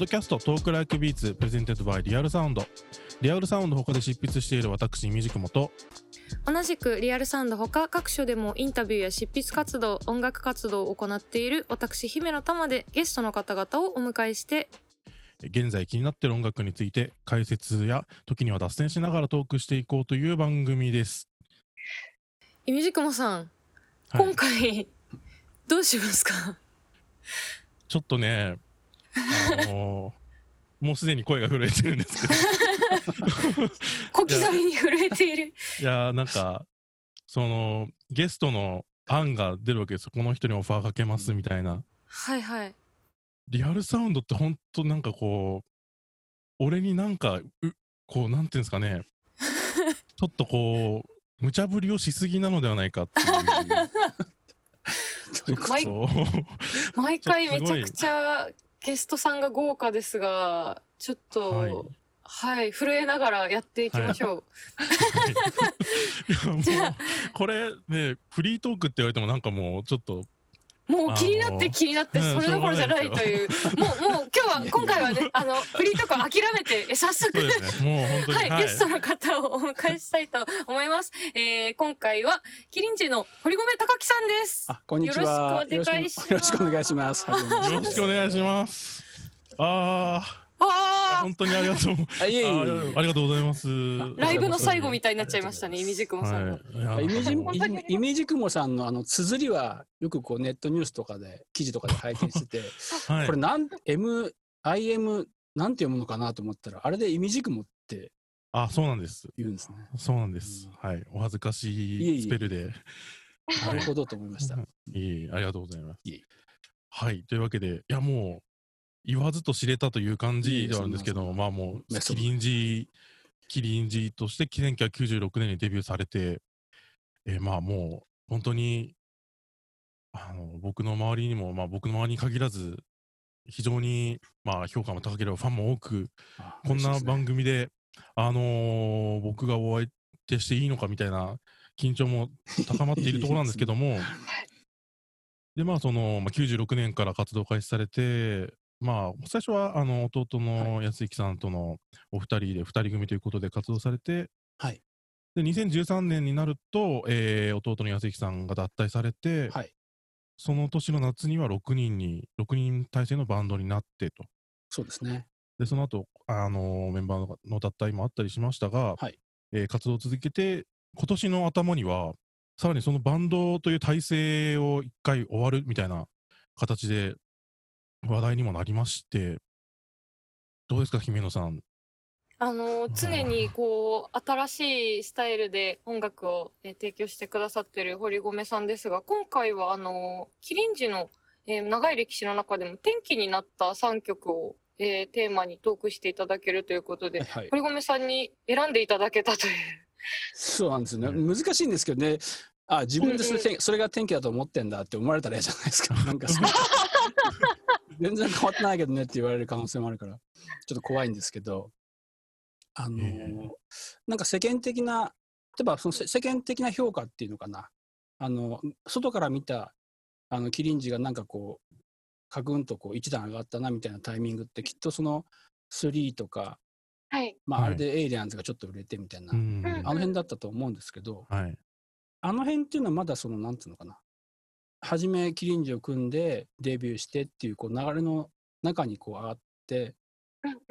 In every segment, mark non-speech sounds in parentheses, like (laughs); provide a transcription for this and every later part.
ポッドキャスト Talk Like Beats presented by Real Sound。リアルサウンド他で執筆している私ミュージックモと。同じくリアルサウンドほか各所でもインタビューや執筆活動音楽活動を行っている私姫乃たまでゲストの方々をお迎えして。現在気になっている音楽について解説や時には脱線しながらトークしていこうという番組です。ミュージックモさん、はい。今回どうしますか？ちょっとねあのーもうすでに声が震えてるんですけど。(laughs) 小刻みに震えている。いやーなんかそのゲストの案が出るわけですよ。この人にオファーかけますみたいな。はいはい。リアルサウンドってほんとなんかこう俺になんかうこうなんていうんですかね。ちょっとこう無茶ぶりをしすぎなのではないかっていう。(laughs) 毎回めちゃくちゃゲストさんが豪華ですがちょっとはい。はい、震えながらやっていきましょう、い。(laughs) やもうじゃあこれねフリートークって言われてもなんかもうちょっともう気になって気になってそれどころじゃないというもうもう今日は今回はね (laughs) あのフリーとか諦めてえ早速ねはい、ゲストの方をお迎えしたいと思います。えー、今回はキリンジの堀米貴樹さんです。あ、こんにちは。よろしくお願いしますよろしくお願いします。はじめましてよろしくお願いしますあああ本当にありがとう。(laughs) あ、いえいえいありがとうございます。あ、ライブの最後みたいになっちゃいましたね、イミジクモさんの。はい。え。イメージ本当にイメージ雲さんのあの綴りはよくこうネットニュースとかで記事とかで拝見してて、(laughs) はい。これなん M I M なんて読むのかなと思ったらあれでイメージ雲ってあそうなんです。言うんですね。そうなんです。はい。お恥ずかしいスペルで。なるほどと思いました。(laughs) いえいえありがとうございます。いえいえ。はい。というわけでいやもう言わずと知れたという感じではあるんですけどまあもいう。キリンジキリンジとして1996年にデビューされてえーまあもう本当にあの僕の周りにもまあ僕の周りに限らず非常にまあ評価も高ければファンも多くあこんな番組で、あのー僕がお相手していいのかみたいな緊張も高まっているところなんですけども、(laughs) で、まあ、その、まあ、96年から活動開始されて、まあ、最初は、あの、弟の安幸さんとのお二人で、二人組ということで活動されて、はいで、2013年になると、えー弟の安幸さんが脱退されて、はいその年の夏には6人に、6人体制のバンドになってと。そうですね。で、その後、あのーメンバーのの脱退もあったりしましたが、はいえー活動を続けて、今年の頭には、さらにそのバンドという体制を一回終わるみたいな形で話題にもなりまして、どうですか、姫野さん？あの常にこう新しいスタイルで音楽を、えー提供してくださってる堀米さんですが今回はあのキリンジの、えー長い歴史の中でも転機になった3曲を、えーテーマにトークしていただけるということではい。堀米さんに選んでいただけたという。そうなんですよね。う難しいんですけどね。あ、自分でそれ,、うんそれが天気だと思ってんだって思われたら嫌じゃないですか。なんかその (laughs) 全然変わってないけどねって言われる可能性もあるから、ちょっと怖いんですけど、あのなんか世間的な、例えばその世世間的な評価っていうのかな、あの外から見たあのキリンジがなんかこう、カクンとこう一段上がったなみたいなタイミングって、きっとその3とか、はい。まあ、はいあれでエイリアンズがちょっと売れてみたいな、うんうんあの辺だったと思うんですけど、はい。あの辺っていうのはまだその、なんつうのかな。初め、キリンジを組んでデビューしてっていうこう流れの中にこう上がって、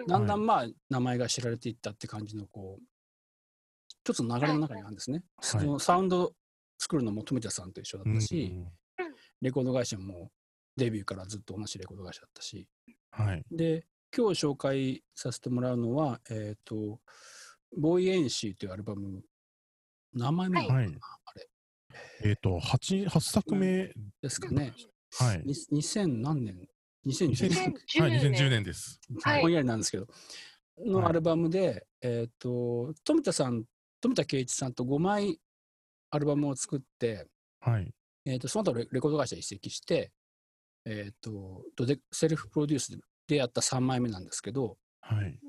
だんだんまあ名前が知られていったって感じのこう、一つの流れの中にあるんですね。はい。そのサウンド作るのも富田さんと一緒だったし、うんレコード会社もデビューからずっと同じレコード会社だったし、はい。で、今日紹介させてもらうのは、えっ、と、ボーイエンシーというアルバム、名前も、はい。あれえっ、と、8、8作目、ですかね。はい。に2000何年 ?2010 2010年。はい、2010年です。はいぼんやりなんですけど、のアルバムで、えっ、と、富田さん、富田圭一さんと5枚アルバムを作って、はい。えー、とその後レレコード会社移籍して、えっ、と、ドデセルフプロデュースでやった3枚目なんですけど、はい。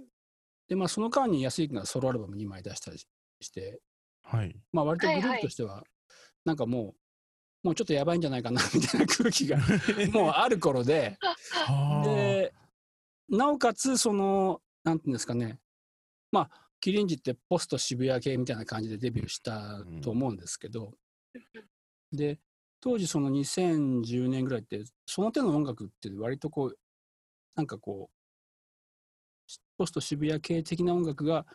で、まあ、その間に安井君がソロアルバム2枚出したりして、はい。まあ、割とグルーはいはいプとしては、なんかもう、もうちょっとやばいんじゃないかな (laughs) みたいな空気が (laughs) もうある頃で、はで、なおかつ、その、なんていうんですかね、まあ、キリンジってポスト渋谷系みたいな感じでデビューしたと思うんですけど、で、当時その2010年ぐらいって、その手の音楽って割とこう、なんかこう、ポスト渋谷系的な音楽が、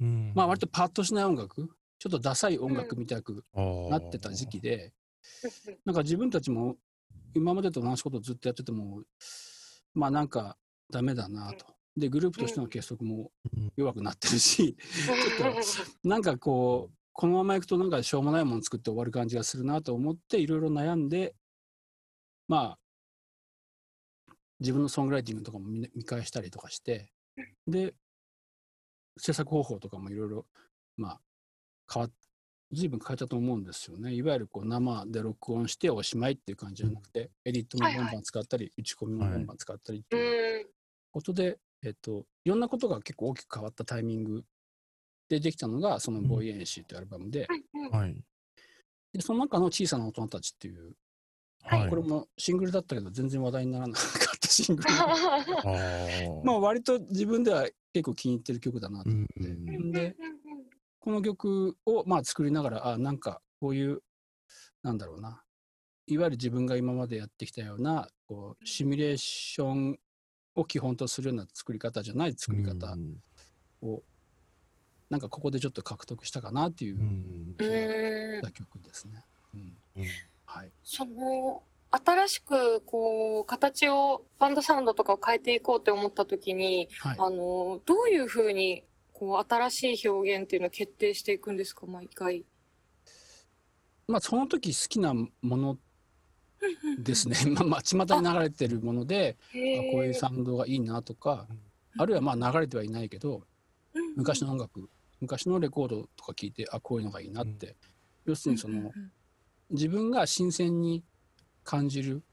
うん。まあ割とパッとしない音楽、ちょっとダサい音楽みたくななってた時期で、なんか自分たちも今までと同じことをずっとやってても、まあなんかダメだなと。で、グループとしての結束も弱くなってるし、ちょっとなんかこう、このままいくとなんかしょうもないもの作って終わる感じがするなと思っていろいろ悩んで、まあ、自分のソングライティングとかも見見返したりとかして、で、制作方法とかもいろいろ、まあ、変わっ、随分変えたと思うんですよね。いわゆるこう生で録音しておしまいっていう感じじゃなくて、エディットもバンバン使ったり、打ち込みもバンバン使ったりってういう。んことで、えっと、いろんなことが結構大きく変わったタイミングでできたのが、そのボーイエンシーというアルバムで、はい。でその中の小さな大人たちっていう、はい。これもシングルだったけど、全然話題にならなかったシングル (laughs) まあ、割と自分では結構気に入ってる曲だなとう思って。んうんで、この曲をまあ作りながら、あ、なんかこういう、なんだろうな、いわゆる自分が今までやってきたような、こう、シミュレーションを基本とするような作り方じゃない作り方うんを、なんかここでちょっと獲得したかなっていう曲ですね。うん、うんはい。その新しくこう形をバンドサウンドとかを変えていこうって思った時に、はい。あのどういうふうにこう新しい表現っていうのを決定していくんですか毎回。まあ、その時好きなものですね。まあ、まあ、巷に流れてるもので、あこういうサウンドがいいなとか、あるいはまあ流れてはいないけど、昔の音楽、昔のレコードとか聞いて、あ、こういうのがいいなって。要するにその、自分が新鮮に感じる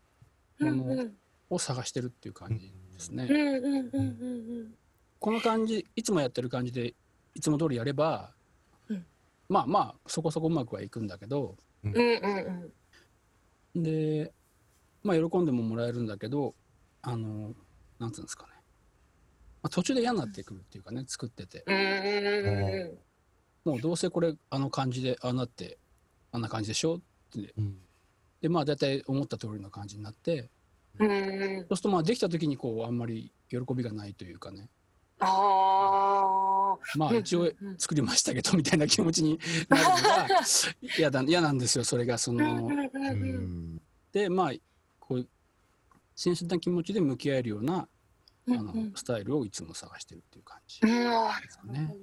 ものを探してるっていう感じですね。うんうんうんうんうんこの感じ、いつもやってる感じで、いつも通りやれば、うんまあまあ、そこそこうまくはいくんだけど、うんうんうんで、まあ、喜んでももらえるんだけど、あの、なんつうんですかね。まあ、途中で嫌になってくるっていうかね、作ってて。もうどうせこれ、あの感じで、ああなって、あんな感じでしょ？って。うんで、まあ、大体思った通りの感じになって、そうすると、まあ、できた時に、こう、あんまり喜びがないというかね。ああまあ、一応作りましたけど、みたいな気持ちに (laughs) なるのが嫌だ、嫌なんですよ、それが。その、うんで、まあ、こう、新鮮な気持ちで向き合えるような、あの、スタイルをいつも探してるっていう感じうんですかね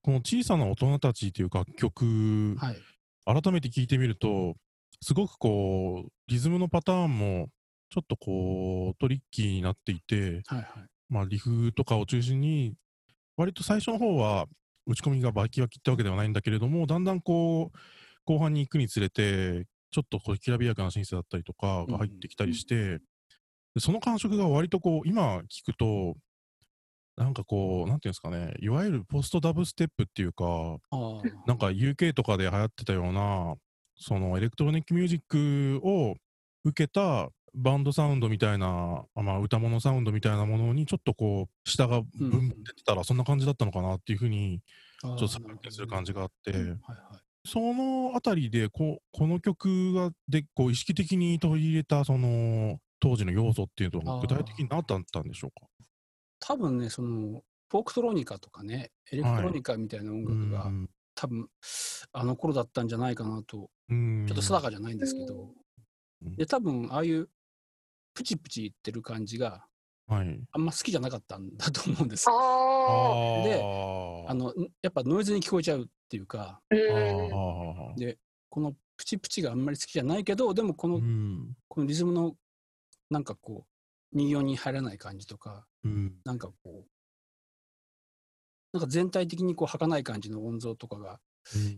この小さな大人たちという楽曲、はい。改めて聞いてみると、すごくこう、リズムのパターンも、ちょっとこう、トリッキーになっていて、はいはい。まあ、リフとかを中心に、割と最初の方は、打ち込みがバキバキってわけではないんだけれども、だんだんこう、後半に行くにつれて、ちょっとこう、きらびやかなシンセだったりとかが入ってきたりして、でその感触が割とこう、今聞くと、なんかこう、なんていうんですかね、いわゆるポストダブステップっていうか。なんか UK とかで流行ってたような、そのエレクトロニックミュージックを受けたバンドサウンドみたいな、あまあ、歌物サウンドみたいなものにちょっとこう、下がぶん。出てたらそんな感じだったのかなっていうふうに、ちょっと再発見する感じがあって、はいはい。そのあたりでこう、この曲がでこう意識的に取り入れたその当時の要素っていうのは具体的に何だったんでしょうか？多分ね、その、フォークトロニカとかね、エレクトロニカみたいな音楽が、うん。多分、あの頃だったんじゃないかなと、うん。ちょっと定かじゃないんですけど、うん。で、多分、ああいう、プチプチ言ってる感じがはい。あんま好きじゃなかったんだと思うんです。ああでーあのんやっぱノイズに聞こえちゃうっていうか、で、このプチプチがあんまり好きじゃないけど、でもこの、うん。このリズムのなんかこう、右音に入らない感じとか、うん。なんかこう、なんか全体的にこう儚い感じの音像とかが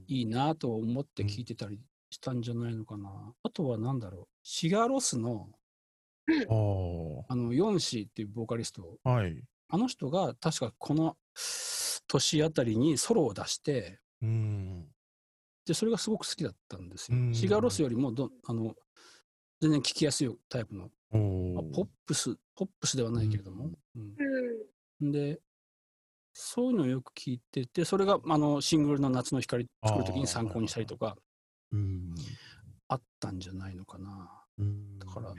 いいなと思って聞いてたりしたんじゃないのかな。あとはなんだろう、シガロスのあのヨンシーっていうボーカリスト、はい。あの人が確かこの年あたりにソロを出して、うん。で、それがすごく好きだったんですよう。んシガロスよりもど、あの、全然聴きやすいタイプのおまあポップス、ポップスではないけれども。うんうん。で、そういうのをよく聞いてて、それがあのシングルの夏の光作るときに参考にしたりとか、うん。あったんじゃないのかな。うんだから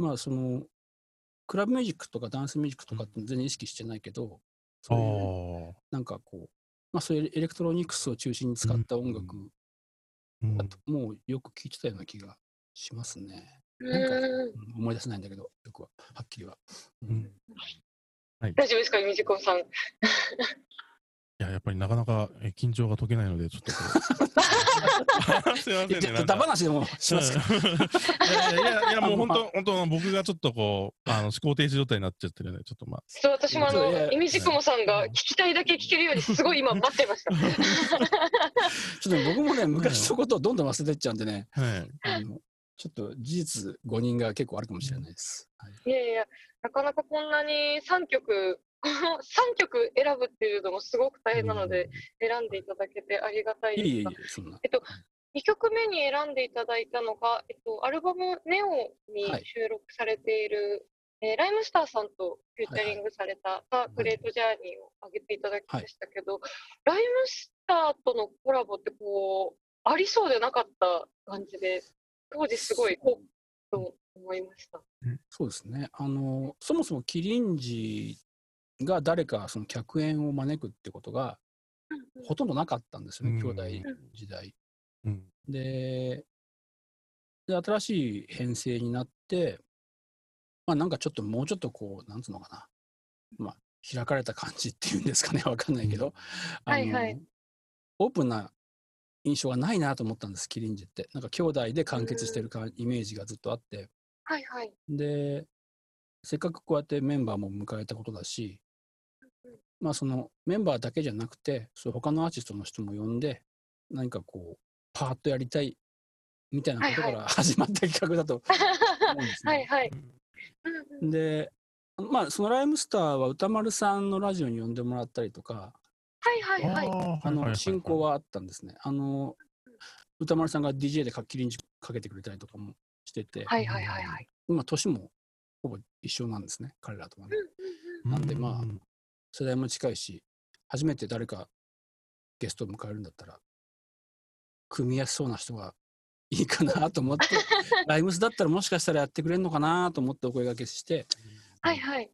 まあその、クラブミュージックとかダンスミュージックとかって全然意識してないけど、あそういうあ。なんかこう、まあそういうエレクトロニクスを中心に使った音楽うんだと、もうよく聞いてたような気がしますね。うなんか、んうん思い出せないんだけど、よくは、はっきりは。うんうん大丈夫ですか、イミジクモさん。いや、やっぱりなかなかえ緊張が解けないので、ちょっとこう。(laughs) すいませんね。いやなんかダ話でもしますか？うんいやいや (laughs) もう本あ当、本当、僕がちょっとこう、あの思考停止状態になっちゃってるので、ちょっとまあ。そう、私もあの、いみじくもさんが聞きたいだけ聞けるように、すごい今待ってました。(laughs) ちょっと僕もね、昔のことをどんどん忘れてっちゃうんでね、はい。あのちょっと事実誤認が結構あるかもしれないです。はいいやいや、なかなかこんなに3曲、この3曲選ぶっていうのもすごく大変なので、選んでいただけてありがたいです。が、、えっと、2曲目に選んでいただいたのが、えっと、アルバム「ネオ」にはい。収録されている、えーライムスターさんとフューチャリングされた「ザ・グレート・ジャーニー」を上げていただきましたけど、ライムスターとのコラボってこうありそうでなかった感じで当時すごいと思いました。そうですね。あの、そもそもキリンジが誰かその客演を招くってことがほとんどなかったんですよね、うん兄弟時代。うん。で、で新しい編成になって、まあなんかちょっともうちょっとこう、なんつうのかな。まあ、開かれた感じっていうんですかね、わかんないけど、あのはいはいオープンな印象がないなと思ったんです、キリンジって。なんか兄弟で完結してるかイメージがずっとあって。はいはい。で、せっかくこうやってメンバーも迎えたことだし、まあそのメンバーだけじゃなくて、そう他のアーティストの人も呼んで、何かこう、パーッとやりたいみたいなことかはいら (laughs) 始まった企画だと思うんですね。(laughs) はいはい。で、まあそのライムスターは歌丸さんのラジオに呼んでもらったりとか、はいはいはい。ああの進行。はあったんですね。あの歌丸さんが DJ でかキリンジかけてくれたりとかもしてて、はいはいはいはい。今年もほぼ一緒なんですね、彼らとはね。うんなんでまあうん世代も近いし、初めて誰かゲストを迎えるんだったら、組みやすそうな人がいいかなと思って、(laughs) ライムスだったらもしかしたらやってくれるのかなと思ってお声掛けして、はいはい。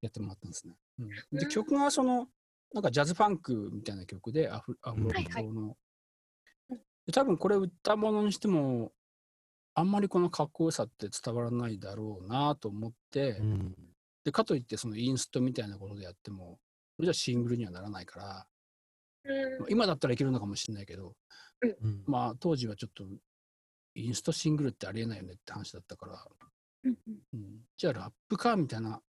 やってもらったんですね。うん。で、うん。曲がその、なんかジャズファンクみたいな曲で、アフアフロはいはい。多分これ歌物にしても、あんまりこのかっこよさって伝わらないだろうなと思って、うんで、かといってそのインストみたいなことでやっても、それじゃシングルにはならないから、うんまあ今だったらいけるのかもしれないけど、うんまあ当時はちょっと、インストシングルってありえないよねって話だったから、うんうんうんじゃあラップかみたいな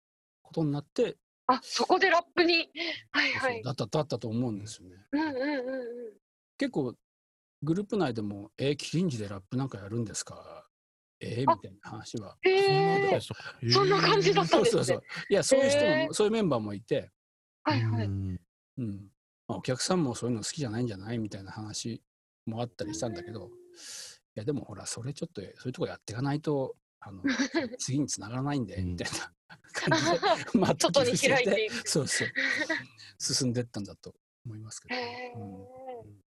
ことになって、あ、そこでラップに。はいはい。だっただったと思うんですよね。うんうんうんうん。結構グループ内でも、えー、キリンジでラップなんかやるんですかえー、あみたいな話は。へそんなえで。したかそんな感じだったんですね。そうそうそう。いや、そういう人も、へー。そういうメンバーもいて、はいはい。うん。うん。まあ、お客さんもそういうの好きじゃないんじゃない？みたいな話もあったりしたんだけど、いや、でもほら、それちょっと、そういうとこやっていかないと、あの (laughs) 次につながらないんで、うん。みたいな感じで、まあ、外に開いていく。そうそう、進んでったんだと思いますけどうん。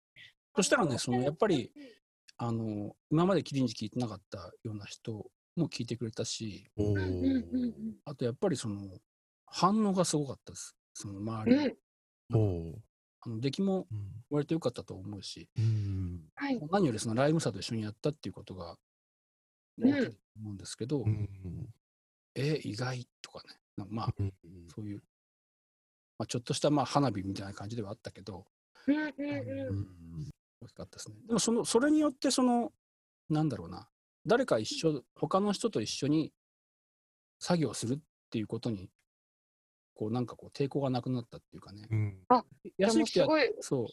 そしたらね、そのやっぱり、あの今までキリンジ聞いてなかったような人も聞いてくれたし、おうんうんうんーあとやっぱりその反応がすごかったです。その周りの、うん。あの出来もうん。割と良かったと思うし、うんはい。何よりそのライムサと一緒にやったっていうことがうん。大きいと思うんですけど、うんえ意外とかね、なまあうんそういう、まあ、ちょっとしたまあ花火みたいな感じではあったけど、うんうんううん。ん大きかったですね。でもそのそれによってそのなんだろうな誰か一緒他の人と一緒に作業するっていうことにこうなんかこう抵抗がなくなったっていうかねうん安行とやそ。うん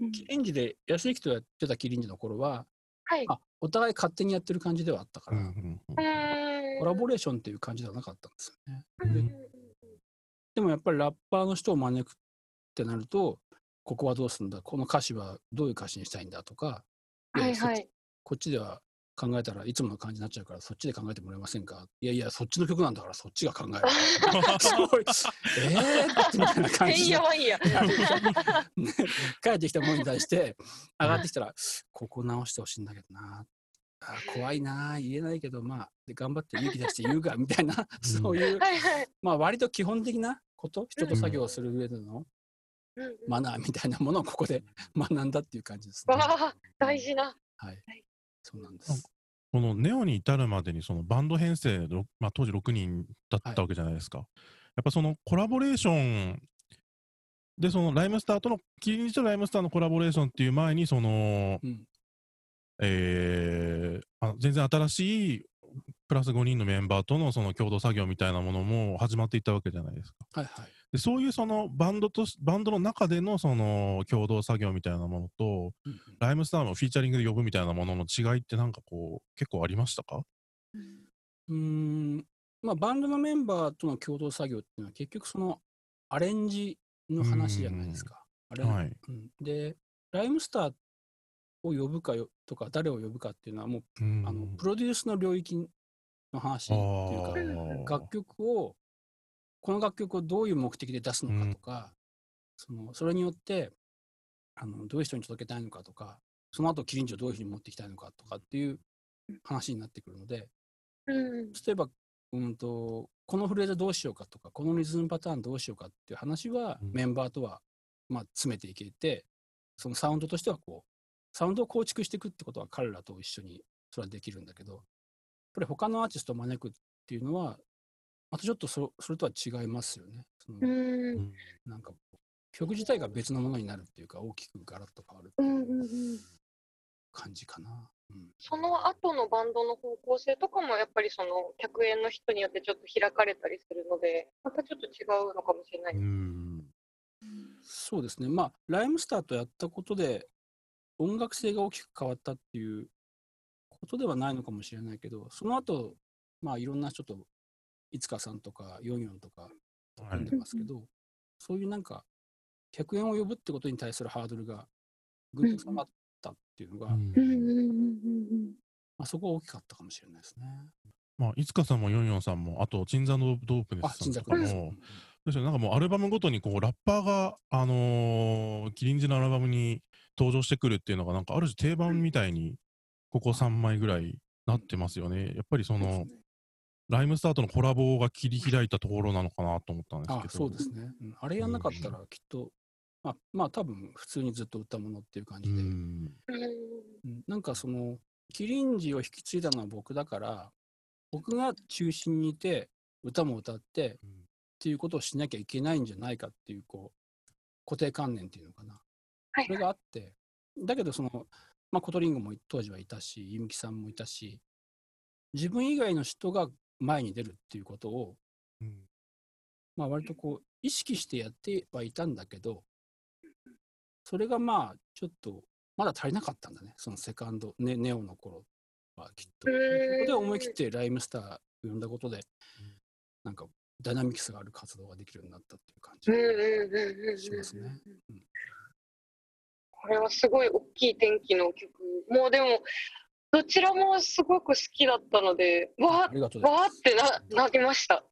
うキリンジで安行とやってたキリンジの頃ははい。あお互い勝手にやってる感じではあったから、うんうコラボレーションっていう感じではなかったんですよね。うんでもやっぱりラッパーの人を招くってなるとここはどうするんだ？この歌詞はどういう歌詞にしたいんだ？とかはいはい。こっちでは考えたらいつもの感じになっちゃうからそっちで考えてもらえませんか？いやいやそっちの曲なんだからそっちが考える。(laughs) (laughs) すごい。えー？みたいな感じで。(laughs) 帰ってきたものに対して上がってきたらここ直してほしいんだけどな。あ怖いな言えないけどまあで頑張って勇気出して言うかみたいなそういうはいはい。まあ割と基本的なこと？人と作業をする上でのマナーみたいなものをここで (laughs) 学んだっていう感じですね。わあ、大事な。はいはい。そうなんです。このネオに至るまでにそのバンド編成、ろまあ、当時6人だったわけじゃないですか。やっぱそのコラボレーションで、そのライムスターとの、キリンジとライムスターのコラボレーションっていう前に、その、うんえーあ全然新しいプラス5人のメンバーとのその共同作業みたいなものも始まっていったわけじゃないですか。はいはい。でそういうそのバンドとしバンドの中でのその共同作業みたいなものと、うんうんライムスターのフィーチャリングで呼ぶみたいなものの違いってなんかこう結構ありましたか？うーんまあバンドのメンバーとの共同作業っていうのは結局そのアレンジの話じゃないですか。はい。うんで、ライムスターを呼ぶかよとか誰を呼ぶかっていうのはもううんあのプロデュースの領域の話っていうか楽曲をこの楽曲をどういう目的で出すのかとか、そのそれによってあのどういう人に届けたいのかとかその後キリンジをどういうふうに持っていきたいのかとかっていう話になってくるのでうん。例えば、うん、とこのフレーズどうしようかとかこのリズムパターンどうしようかっていう話は、うん。メンバーとは、まあ、詰めていけてそのサウンドとしてはこうサウンドを構築していくってことは彼らと一緒にそれはできるんだけどぱり他のアーティストを招くっていうのはまたちょっとそそれとは違いますよね。そのうん。なんか曲自体が別のものになるっていうか大きくガラッと変わるっていう感じかな。うんその後のバンドの方向性とかもやっぱりその客演の人によってちょっと開かれたりするのでまたちょっと違うのかもしれないそうですね。まあ、ライムスターとやったことで、音楽性が大きく変わったっていうことではないのかもしれないけど、その後、まあ、いろんな人と、いつかさんとか、ヨンヨンとか、はい。組んでますけど、そういうなんか、客演を呼ぶってことに対するハードルが、ぐんと下がったっていうのが、まあ、そこは大きかったかもしれないですね。まあ、いつかさんもヨンヨンさんも、あと、チンザドープネあ、スさ鎮座んとかも、なんかもうアルバムごとにこうラッパーが、あのーキリンジのアルバムに登場してくるっていうのが、なんかある種定番みたいに、ここ3枚ぐらいなってますよね。やっぱりその、ライムスターとのコラボが切り開いたところなのかなと思ったんですけど。あ、そうですね。うん。あれやんなかったら、きっと、まあ、まあ、多分、普通にずっと歌ものっていう感うじで、ん。うん。うん。なんかそのキリンジを引き継いだのは僕だから僕が中心にいて歌も歌ってっていうことをしなきゃいけないんじゃないかっていうこう固定観念っていうのかな。はい。それがあって。だけどその、まあ、コトリンゴも当時はいたし弓木さんもいたし自分以外の人が前に出るっていうことを、うんまあ、割とこう意識してやってはいたんだけどそれがまあちょっとまだ足りなかったんだねそのセカンドネ、ネオの頃はきっと。そこで思い切ってライムスターを呼んだことでなんかダイナミクスがある活動ができるようになったっていう感じうんうんうんうんうんしますね。うんこれはすごい大きい転機の曲。もうでも、どちらもすごく好きだったので、わあわーっ。てな、なりました。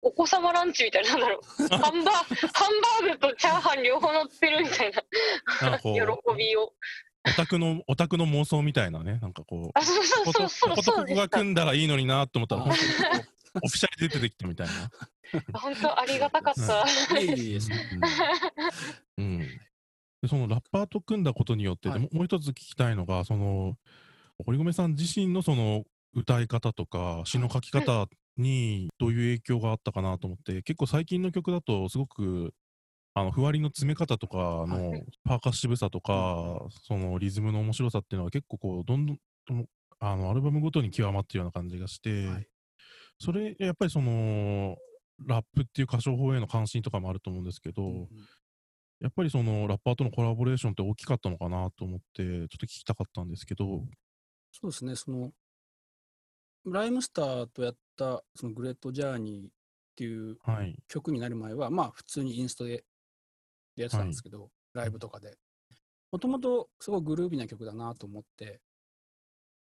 お子様ランチみたいな、なんだろう。ハンバー、(laughs) ハンバーグとチャーハン両方乗ってるみたいな (laughs) 喜びを。オタクの、オタクの妄想みたいなね、なんかこう、あ、そうそうこそうそうそうでした。が組んだらいいのになと思ったら、オフィシャルで出てきたみたいな。本当ありがたかった。いえいえいえそんなうん (laughs) うんでそのラッパーと組んだことによって、はい。でももう一つ聞きたいのが、その堀米さん自身のその歌い方とか詩の書き方にどういう影響があったかなと思って、結構最近の曲だとすごくあのふわりの詰め方とかのはいパーカッシブさとか、そのリズムの面白さっていうのは結構こうどんどんどんあのアルバムごとに極まってるような感じがして、はい。それやっぱりそのラップっていう歌唱法への関心とかもあると思うんですけど、うんやっぱりそのラッパーとのコラボレーションって大きかったのかなと思って、ちょっと聞きたかったんですけど、そうですね、その、ライムスターとやった、そのグレートジャーニーっていうはい。曲になる前は、まあ普通にインストでやってたんですけど、ライブとかで。もともとすごいグルービーな曲だなと思って、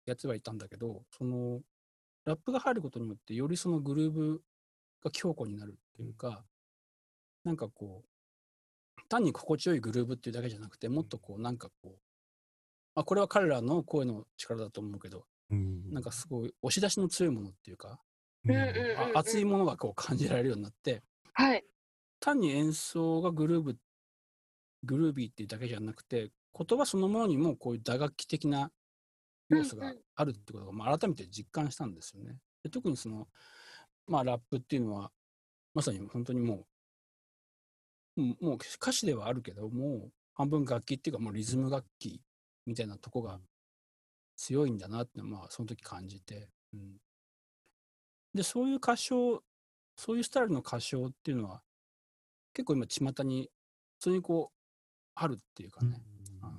やってはいたんだけど、その、ラップが入ることによって、よりそのグルーブが強固になるっていうか、なんかこう、単に心地よいグルーブっていうだけじゃなくて、もっとこう、なんかこう、まあ、これは彼らの声の力だと思うけど、うん。なんかすごい押し出しの強いものっていうか、うん。うんうんあ熱いものがこう感じられるようになって、はい。単に演奏がグルーブ、グルービーっていうだけじゃなくて、言葉そのものにもこういう打楽器的な要素があるってことが、まあ、改めて実感したんですよね。で特にその、まあ、ラップっていうのは、まさに本当にもう、もうもう歌詞ではあるけど、もう半分楽器っていうか、もうリズム楽器みたいなとこが強いんだなって、まあ、その時感じて。うん、で、そういう歌唱、そういうスタイルの歌唱っていうのは、結構今、巷に、普通にこう、あるっていうかね、あの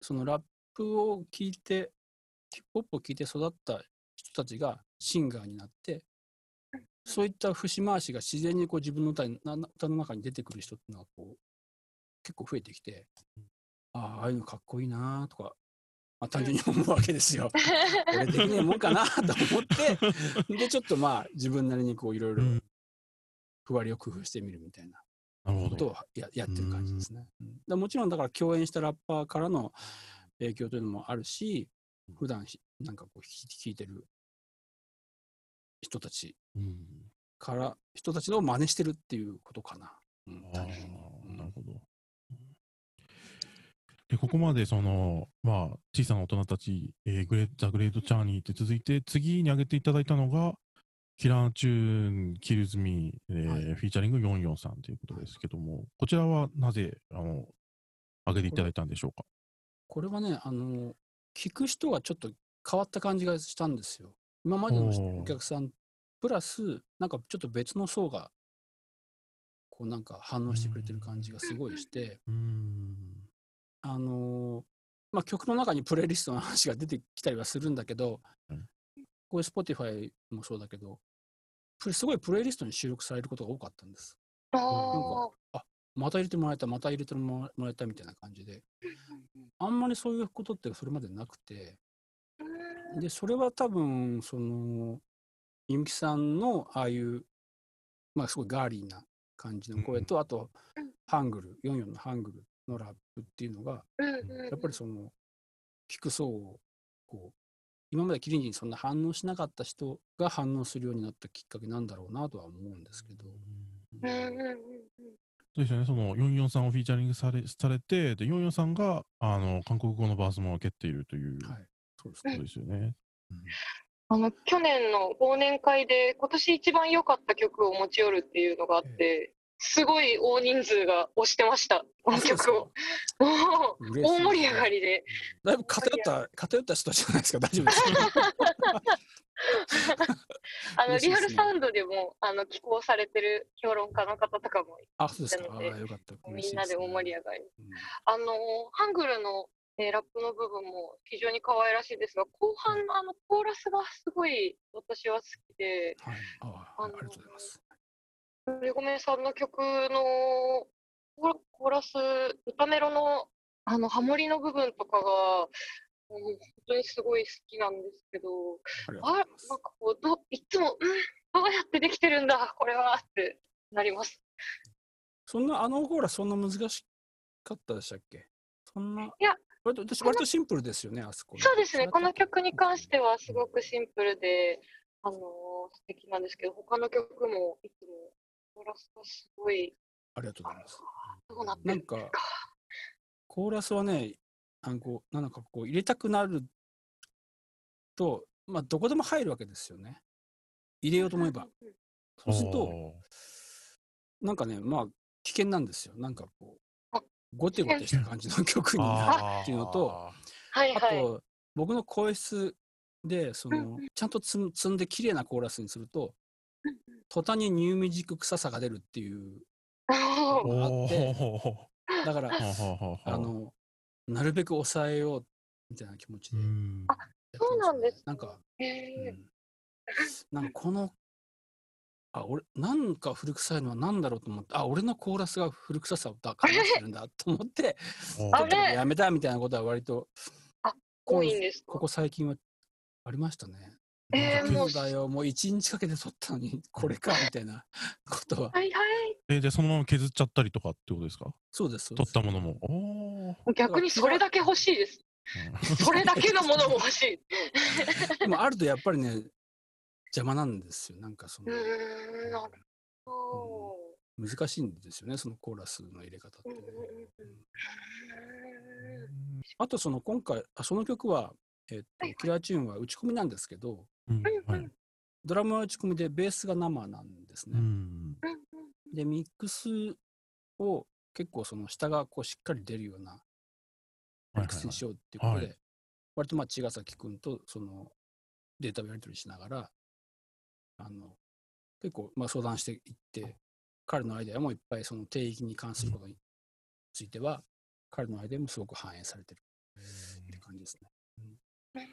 そのラップを聴いて、ヒップホップを聴いて育った人たちがシンガーになって、そういった節回しが自然にこう自分の歌歌の中に出てくる人っていうのはこう結構増えてきて、ああ、ああいうのかっこいいなとか、まあ、単純に思うわけですよ。(laughs) 俺できねえもんかなと思って、(laughs) で、ちょっとまあ自分なりにこういろいろうんふわりを工夫してみるみたいな。ことをややってる感じですね。うんだもちろんだから共演したラッパーからの影響というのもあるし、普段ひなんかこう聞いてる人たちうんから、人たちの真似してるっていうことかな。うんなるほど。で、ここまでその、まあ、小さな大人たち、えーグレーザ・グレート・チャーニーって続いて、次に挙げていただいたのが、Killer Tune Kills Me、えーはい featuring YonYon さんということですけども、こちらはなぜ、あの、挙げていただいたんでしょうか？これはね、あの、聞く人がちょっと変わった感じがしたんですよ。今までのお客さん、プラス、なんかちょっと別の層が、こうなんか反応してくれてる感じがすごいして、うーん。あのーまあ、曲の中にプレイリストの話が出てきたりはするんだけど、うん。こういう Spotify もそうだけど、すごいプレイリストに収録されることが多かったんです。あなんーか、あまた入れてもらえた、また入れてもらえたみたいな感じで、あんまりそういうことってそれまでなくて、で、それは多分、その、みゆきさんのああいう、まあすごいガーリーな感じの声と、あとうん、ハングル、44のハングルのラップっていうのが、やっぱりその、聞く層を、こう、今までキリンジにそんな反応しなかった人が反応するようになったきっかけなんだろうなとは思うんですけど。そうですよね、その443をフィーチャリングされされて、で443があの韓国語のバースも蹴っているというこはい。そうですよね。あの去年の忘年会で今年一番良かった曲を持ち寄るっていうのがあって、すごい大人数が押してました、この曲を。大盛り上がりで。だいぶ偏った、偏った人じゃないですか、大丈夫ですか (laughs) あのリアルサウンドでもあの寄稿されてる評論家の方とかもあ、そうですか。ああなのでー、よかった。みんなで大盛り上上がり。うんあのハングルの、えーラップの部分も非常に可愛らしいですが、後半のあのコーラスがすごい私は好きで、はい。ああ、ありがとうございます。堀米さんの曲のコーラス、歌メロのあのハモリの部分とかが、うん本当にすごい好きなんですけど、あなん。かこうど、いつも、うん、どうやってできてるんだ、これはってなります。そんな、あのコーラそんな難しかったでしたっけ？そんな。いや、割と、私割とシンプルですよね、あそこ。そうですね、この曲に関しては。はすごくシンプルで、あのー素敵なんですけど、他の曲もいつもコーラスがすごい、ありがとうございます。どうなってるなんか、コーラスはね、あのこうなんかこう入れたくなると、まあ、どこでも入るわけですよね。入れようと思えば。そうすると、おなんかね、まあ、危険なんですよ。なんかこあう、ゴテゴテした感じの曲ーになるっていうのと、あはいはい。と、僕の声質で、そうんの、ちゃんと積ん積んで綺麗なコーラスにすると、うん途端にニューミュージック臭さが出るっていうおのがあおって、ー。だから、あの、なるべく抑えようみたいな気持ちうであそうなんですね。なんか、ー。うん、なんかこの、あ、俺、なんか古臭いのは何だろう？と思って、あ、俺のコーラスが古臭さをだから出してるんだと思って、(laughs) あやめたみたいなことは割と、あこう多いんですか？ここ最近はありましたね。えーもうそうだよ、もう一日かけて撮ったのに、(laughs) これか、みたいなことは。はいはい。え、で、そのまま削っちゃったりとかってことですか？そうです、そう撮です。ったものも。おー逆にそれだけ欲しいです。それだけのものも欲しい。(laughs) でもあるとやっぱりね、邪魔なんですよ。なんかその、うーん、難しいんですよね、そのコーラスの入れ方ってど。ね。うんあとその今回、あその曲は、えっとはいはいキラーチューンは打ち込みなんですけど、うんはい。ドラムは打ち込みでベースが生なんですね。で、ミックスを結構その下がこうしっかり出るようなミックスにしようっていうことで、はい割とまあ茅ヶ崎君とそのデータをやり取りしながら、あの結構まあ相談していって、彼のアイデアもいっぱいその定義に関することについては、彼のアイデアもすごく反映されてるって感じですね。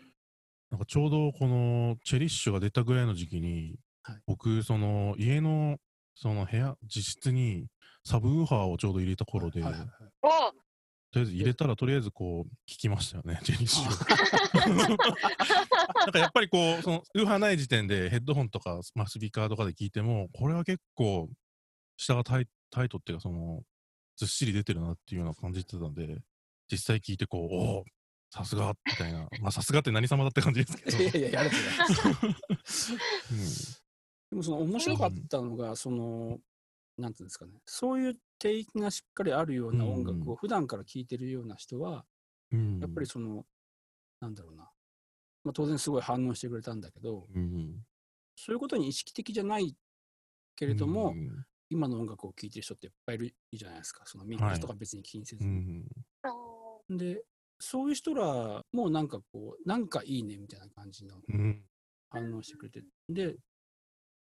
なんかちょうどこのチェリッシュが出たぐらいの時期に、はい。僕、その家のその部屋、自室にサブウーハーをちょうど入れた頃で、はいはいはいわとりあえず入れたらとりあえずこう聞きましたよね、(laughs) チェリッシュを。(laughs) なんかやっぱりこう、そのウーハーない時点でヘッドホンとか、まあ、スピーカーとかで聞いても、これは結構下がタイタイトっていうか、そのずっしり出てるなっていうような感じてたんで、実際聞いてこう、おおさすがみたいな、まあさすがって何様だって感じですけど。いやいや、やれてない。(laughs) うんでもその面白かったのが、その、なんていうんですかね、そういう定義がしっかりあるような音楽を普段から聴いてるような人は、うん。やっぱりその、なんだろうな、まあ、当然すごい反応してくれたんだけど、うんそういうことに意識的じゃないけれども、うん今の音楽を聴いてる人っていっぱいいるいいじゃないですか、そのミックスとか別に気にせずうに。ん。ー。で、そういう人らもなんかこう、なんかいいねみたいな感じのうん。反応してくれて、で、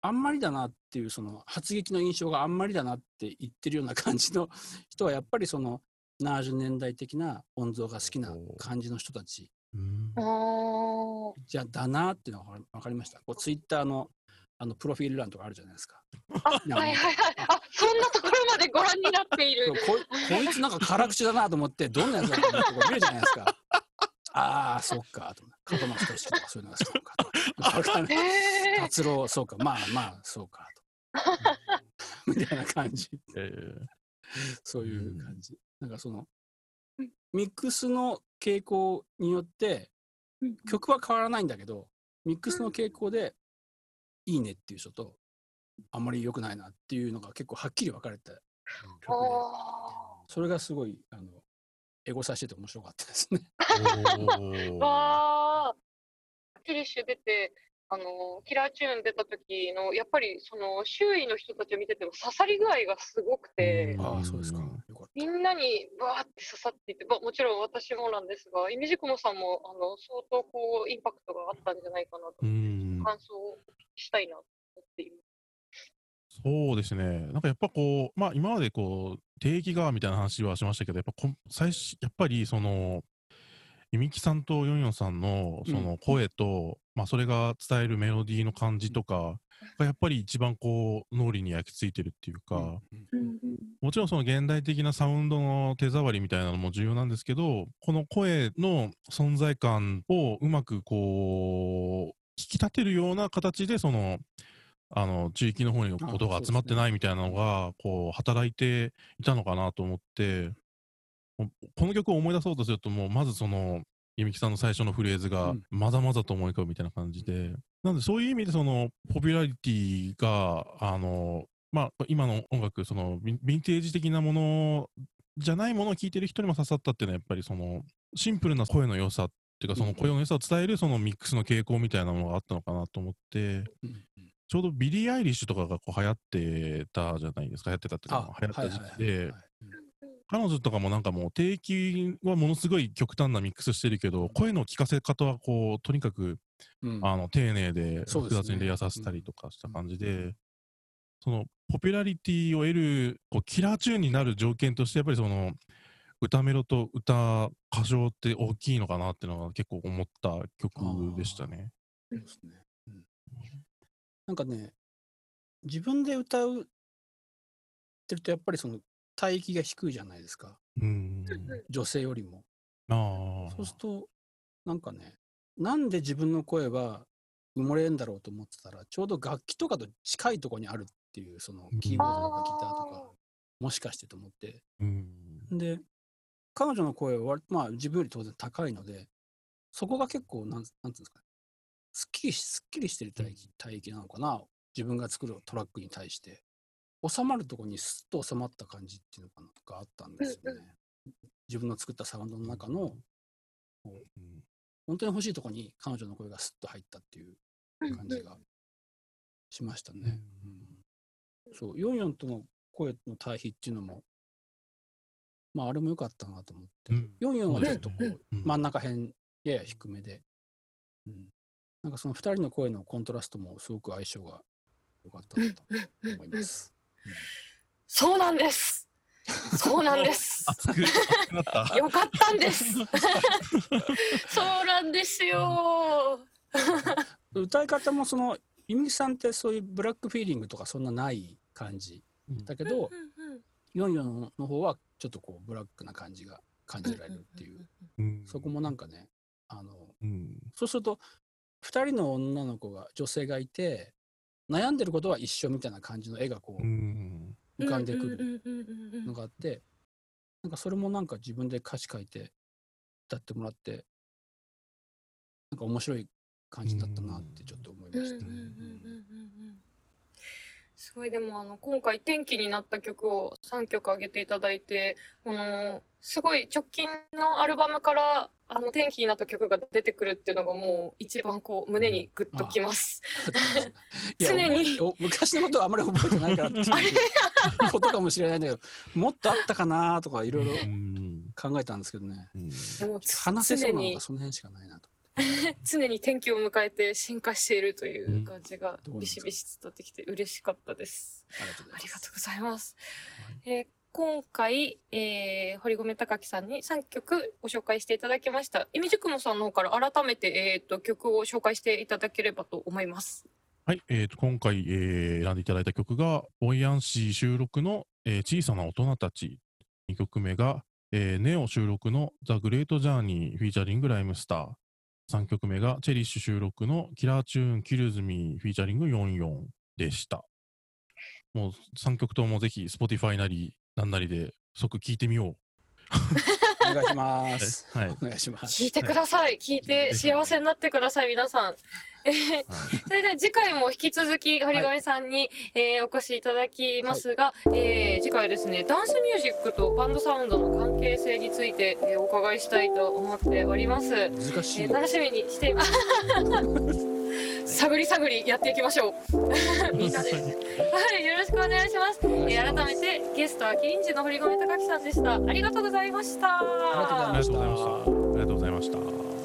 あんまりだなっていう、その発撃の印象があんまりだなって言ってるような感じの人は、やっぱりその70年代的な音像が好きな感じの人たちじゃだなっていうのが分かりました。こうツイッターのあのプロフィール欄とかあるじゃないですか。あ、はいはいはい。あ、そんなところまでご覧になっている。ここいつなんか辛口だなと思って、どんなやつだと思ってこう見るじゃないですか。ああ、そっか。と門松俊とかそういうのが好きなのかと。(laughs) わかんない。達郎、そうか。まあまあ、そうか。と。(laughs) みたいな感じ。えーそういう感じ。なんかそのうん、ミックスの傾向によって、曲は変わらないんだけど、ミックスの傾向で、いいねっていう人と、あんまり良くないなっていうのが結構はっきり分かれた曲で、あそれがすごい、あの、エゴさしてて面白かったですね。ーわあ。キリッシュ出て、あのキラーチューン出た時のやっぱりその周囲の人たちを見てても刺さり具合がすごくて、うんああ、そうですか。みんなにバーって刺さっていて、まもちろん私もなんですが、イミジクモさんもあの相当こうインパクトがあったんじゃないかなと感想をしたいなと思っています。そうですね。なんかやっぱこう、まあ今までこう、定義がみたいな話はしましたけど、やっぱこん最初、やっぱりその、いみきさんとヨンヨンさんのその声と、まあそれが伝えるメロディーの感じとかがやっぱり一番こう脳裏に焼き付いてるっていうか、た。うんもちろんその現代的なサウンドの手触りみたいなのも重要なんですけど、この声の存在感をうまくこう、引き立てるような形で、その、あの、地域の方に音が集まってないみたいなのが、こう、働いていたのかなと思って、この曲を思い出そうとすると、もう、まずその、ゆみきさんの最初のフレーズがうん、まだまだと思い浮かぶみたいな感じで、なんでそういう意味で、その、ポピュラリティが、あの、まあ、今の音楽、その、ヴィンテージ的なものじゃないものを聴いてる人にも刺さったっていうのは、やっぱりその、シンプルな声の良さっていうか、その声の良さを伝える、そのミックスの傾向みたいなものがあったのかなと思って、うんちょうどビリー・アイリッシュとかがこう流行ってたじゃないですか、流行ってたっていうか、流行った時期で、彼女とかもなんかもう定期はものすごい極端なミックスしてるけど、声の聞かせ方はこう、とにかく、うん。あの、丁寧で複雑にレイヤーさせたりとかした感じうで、その、ポピュラリティを得る、こう、キラーチューンになる条件として、やっぱりその、歌メロと歌歌唱って大きいのかなっていうのが結構思った曲でしたね。そうですね。うんなんかね、自分で歌うってると、やっぱりその帯域が低いじゃないですか。うん。女性よりも。ああ。そうすると、なんかね、なんで自分の声は埋もれるんだろうと思ってたらちょうど楽器とかと近いところにあるっていうそのキーボードとかギターとかもしかしてと思ってうん。で彼女の声は割まあ自分より当然高いのでそこが結構なんなんていうんですかねすっきりしすっきりしてる帯域帯域なのかな自分が作るトラックに対して。収まるところにスッと収まった感じっていうのかなとかあったんですよね。自分の作ったサウンドの中のうん本当に欲しいところに彼女の声がスッと入ったっていう感じがしましたね。うん。そう、44との声の対比っていうのも、まあ、あれも良かったなと思って、うん。44はちょっとこう、うん。真ん中辺、やや低めで、うん、なんかその2人の声のコントラストもすごく相性が良かったなと思います。(laughs) そうなんです。そうなんです。(laughs) よかったんです。(laughs) そうなんですよ。歌い方もその、ゆみさんってそういうブラックフィーリングとかそんなない感じだけど、44の方はちょっとこうブラックな感じが感じられるっていう、うんそこもなんかね、あの、うん。そうすると、2人の女の子が、女性がいて、悩んでることは一緒みたいな感じの絵がこううん浮かんでくるのがあって、なんかそれもなんか自分で歌詞書いて歌ってもらって、なんか面白い感じだったなってちょっと思いました。すごいでもあの今回転機になった曲を3曲上げていただいてあのすごい直近のアルバムからあの転機になった曲が出てくるっていうのがもう一番こう胸にグッときます。(laughs) 常にお昔のことはあんまり覚えてないからっていうことかもしれないんだけど、(laughs) もっとあったかなとかいろいろうん。考えたんですけどね。うん話せそうなのがその辺しかないなと。(laughs) 常に転機を迎えて進化しているという感じがうんビシビシ伝わってきて嬉しかったです。ありがとうございますありがとう。ございます。えー今回、えー堀込高樹さんに3曲ご紹介していただきました。イミジクモさんの方から改めて、えー、と曲を紹介していただければと思います。はい、えー、と今回、えー選んでいただいた曲が、 Buoyancy 収録の、えー小さな大人たち。2曲目が、えーネオ収録の The Great Journey featuring ライムスター。3曲目が cherish 収録の Killer Tune Kills Me featuring YonYonでした。もう3曲ともぜひ Spotify なりなんなりで即聴いてみよう (laughs) お願いします。う。はい。はいお願いします。聞いてください。聞いて幸せになってください、皆さん。えーそれでは次回も引き続き堀米さんに、えーお越しいただきますが、えー次回はですね、ダンスミュージックとバンドサウンドの関係性について、えーお伺いしたいと思っております。難しいえー。楽しみにしています。探り探りやっていきましょう。(laughs) みんなで。はい、よろしくお願いします。えー改めてゲストはキリンジの堀米貴樹さんでした。ありがとうございました。ありがとうございました。ありがとうございました。